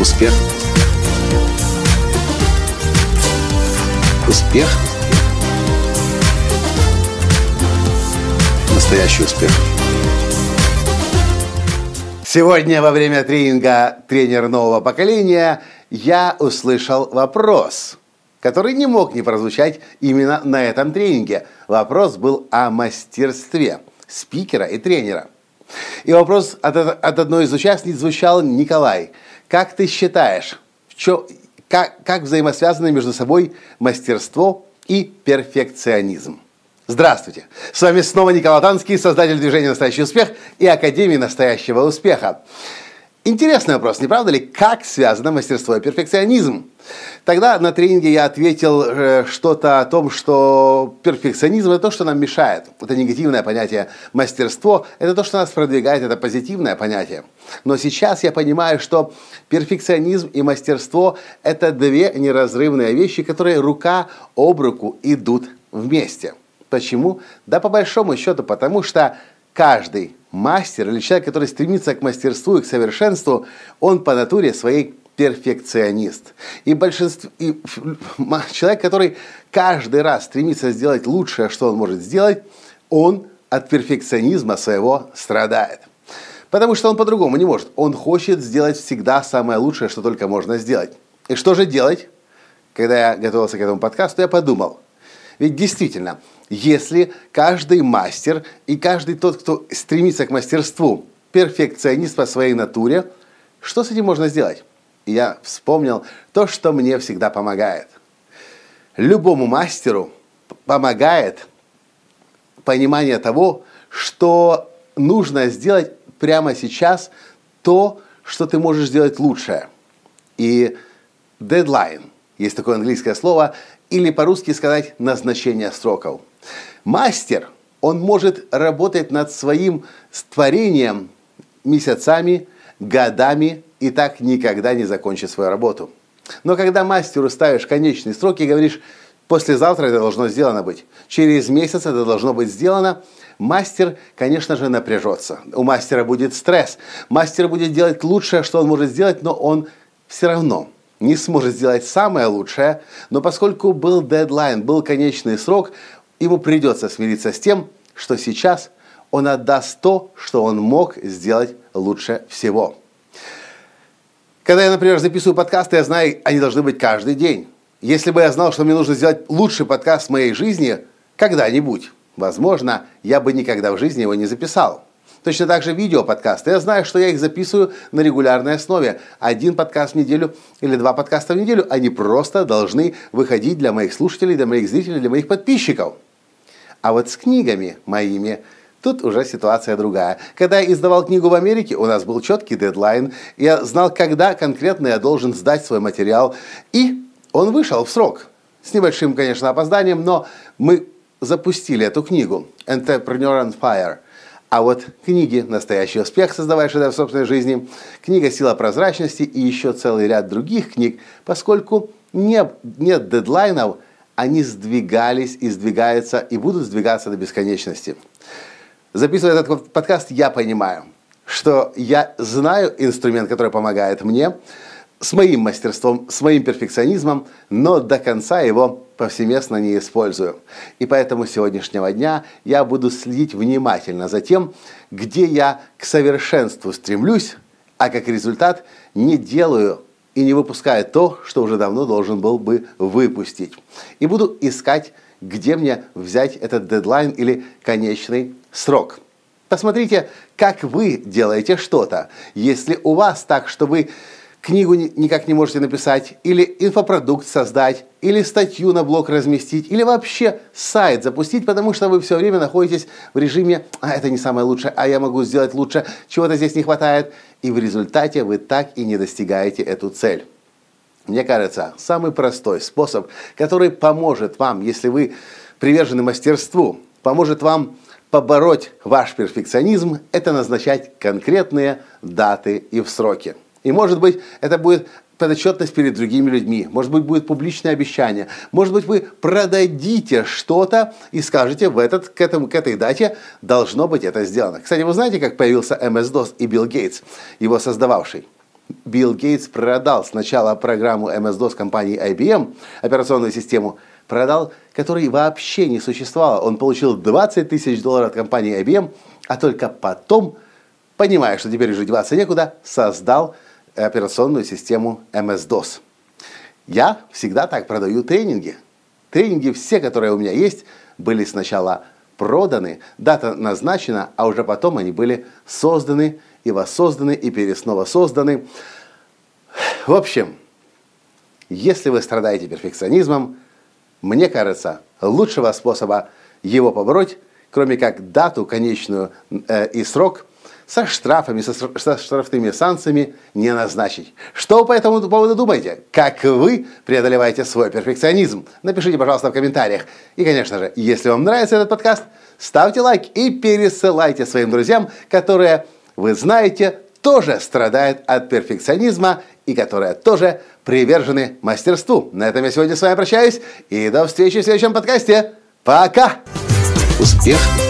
Успех. Успех. Настоящий успех. Сегодня во время тренинга «Тренер нового поколения» я услышал вопрос, который не мог не прозвучать именно на этом тренинге. Вопрос был о мастерстве спикера и тренера. И вопрос от, от одной из участниц звучал «Николай, как ты считаешь, чё, как, как взаимосвязаны между собой мастерство и перфекционизм?» Здравствуйте! С вами снова Николай Танский, создатель движения «Настоящий успех» и Академии настоящего успеха. Интересный вопрос, не правда ли? Как связано мастерство и перфекционизм? Тогда на тренинге я ответил э, что-то о том, что перфекционизм – это то, что нам мешает. Это негативное понятие. Мастерство – это то, что нас продвигает, это позитивное понятие. Но сейчас я понимаю, что перфекционизм и мастерство – это две неразрывные вещи, которые рука об руку идут вместе. Почему? Да по большому счету потому, что каждый мастер или человек, который стремится к мастерству и к совершенству, он по натуре своей перфекционист. И, большинство, и человек, который каждый раз стремится сделать лучшее, что он может сделать, он от перфекционизма своего страдает. Потому что он по-другому не может. Он хочет сделать всегда самое лучшее, что только можно сделать. И что же делать? Когда я готовился к этому подкасту, я подумал. Ведь действительно, если каждый мастер и каждый тот, кто стремится к мастерству, перфекционист по своей натуре, что с этим можно сделать? И я вспомнил то, что мне всегда помогает. Любому мастеру помогает понимание того, что нужно сделать прямо сейчас то, что ты можешь сделать лучше. И дедлайн, есть такое английское слово, или по-русски сказать назначение сроков – Мастер, он может работать над своим творением месяцами, годами и так никогда не закончить свою работу. Но когда мастеру ставишь конечные сроки и говоришь, послезавтра это должно сделано быть, через месяц это должно быть сделано, мастер, конечно же, напряжется. У мастера будет стресс. Мастер будет делать лучшее, что он может сделать, но он все равно не сможет сделать самое лучшее. Но поскольку был дедлайн, был конечный срок, ему придется смириться с тем, что сейчас он отдаст то, что он мог сделать лучше всего. Когда я, например, записываю подкасты, я знаю, они должны быть каждый день. Если бы я знал, что мне нужно сделать лучший подкаст в моей жизни, когда-нибудь, возможно, я бы никогда в жизни его не записал. Точно так же видео-подкасты. Я знаю, что я их записываю на регулярной основе. Один подкаст в неделю или два подкаста в неделю. Они просто должны выходить для моих слушателей, для моих зрителей, для моих подписчиков. А вот с книгами моими Тут уже ситуация другая. Когда я издавал книгу в Америке, у нас был четкий дедлайн. Я знал, когда конкретно я должен сдать свой материал. И он вышел в срок. С небольшим, конечно, опозданием, но мы запустили эту книгу «Entrepreneur on Fire». А вот книги «Настоящий успех. Создавая шедевр собственной жизни», книга «Сила прозрачности» и еще целый ряд других книг, поскольку нет, нет дедлайнов – они сдвигались и сдвигаются, и будут сдвигаться до бесконечности. Записывая этот подкаст, я понимаю, что я знаю инструмент, который помогает мне, с моим мастерством, с моим перфекционизмом, но до конца его повсеместно не использую. И поэтому с сегодняшнего дня я буду следить внимательно за тем, где я к совершенству стремлюсь, а как результат не делаю и не выпускаю то, что уже давно должен был бы выпустить. И буду искать, где мне взять этот дедлайн или конечный срок. Посмотрите, как вы делаете что-то. Если у вас так, что вы книгу никак не можете написать, или инфопродукт создать, или статью на блог разместить, или вообще сайт запустить, потому что вы все время находитесь в режиме «а это не самое лучшее, а я могу сделать лучше, чего-то здесь не хватает», и в результате вы так и не достигаете эту цель. Мне кажется, самый простой способ, который поможет вам, если вы привержены мастерству, поможет вам побороть ваш перфекционизм, это назначать конкретные даты и в сроки. И может быть, это будет подотчетность перед другими людьми, может быть, будет публичное обещание, может быть, вы продадите что-то и скажете, в этот, к, этому, к этой дате должно быть это сделано. Кстати, вы знаете, как появился MS-DOS и Билл Гейтс, его создававший? Билл Гейтс продал сначала программу MS-DOS компании IBM, операционную систему, продал, которой вообще не существовало. Он получил 20 тысяч долларов от компании IBM, а только потом, понимая, что теперь уже деваться некуда, создал операционную систему MS-DOS. Я всегда так продаю тренинги. Тренинги все, которые у меня есть, были сначала проданы, дата назначена, а уже потом они были созданы и воссозданы, и переснова созданы. В общем, если вы страдаете перфекционизмом, мне кажется, лучшего способа его побороть, кроме как дату конечную э, и срок, со штрафами, со, штрафными санкциями не назначить. Что по этому поводу думаете? Как вы преодолеваете свой перфекционизм? Напишите, пожалуйста, в комментариях. И, конечно же, если вам нравится этот подкаст, ставьте лайк и пересылайте своим друзьям, которые, вы знаете, тоже страдают от перфекционизма и которые тоже привержены мастерству. На этом я сегодня с вами прощаюсь и до встречи в следующем подкасте. Пока! Успех!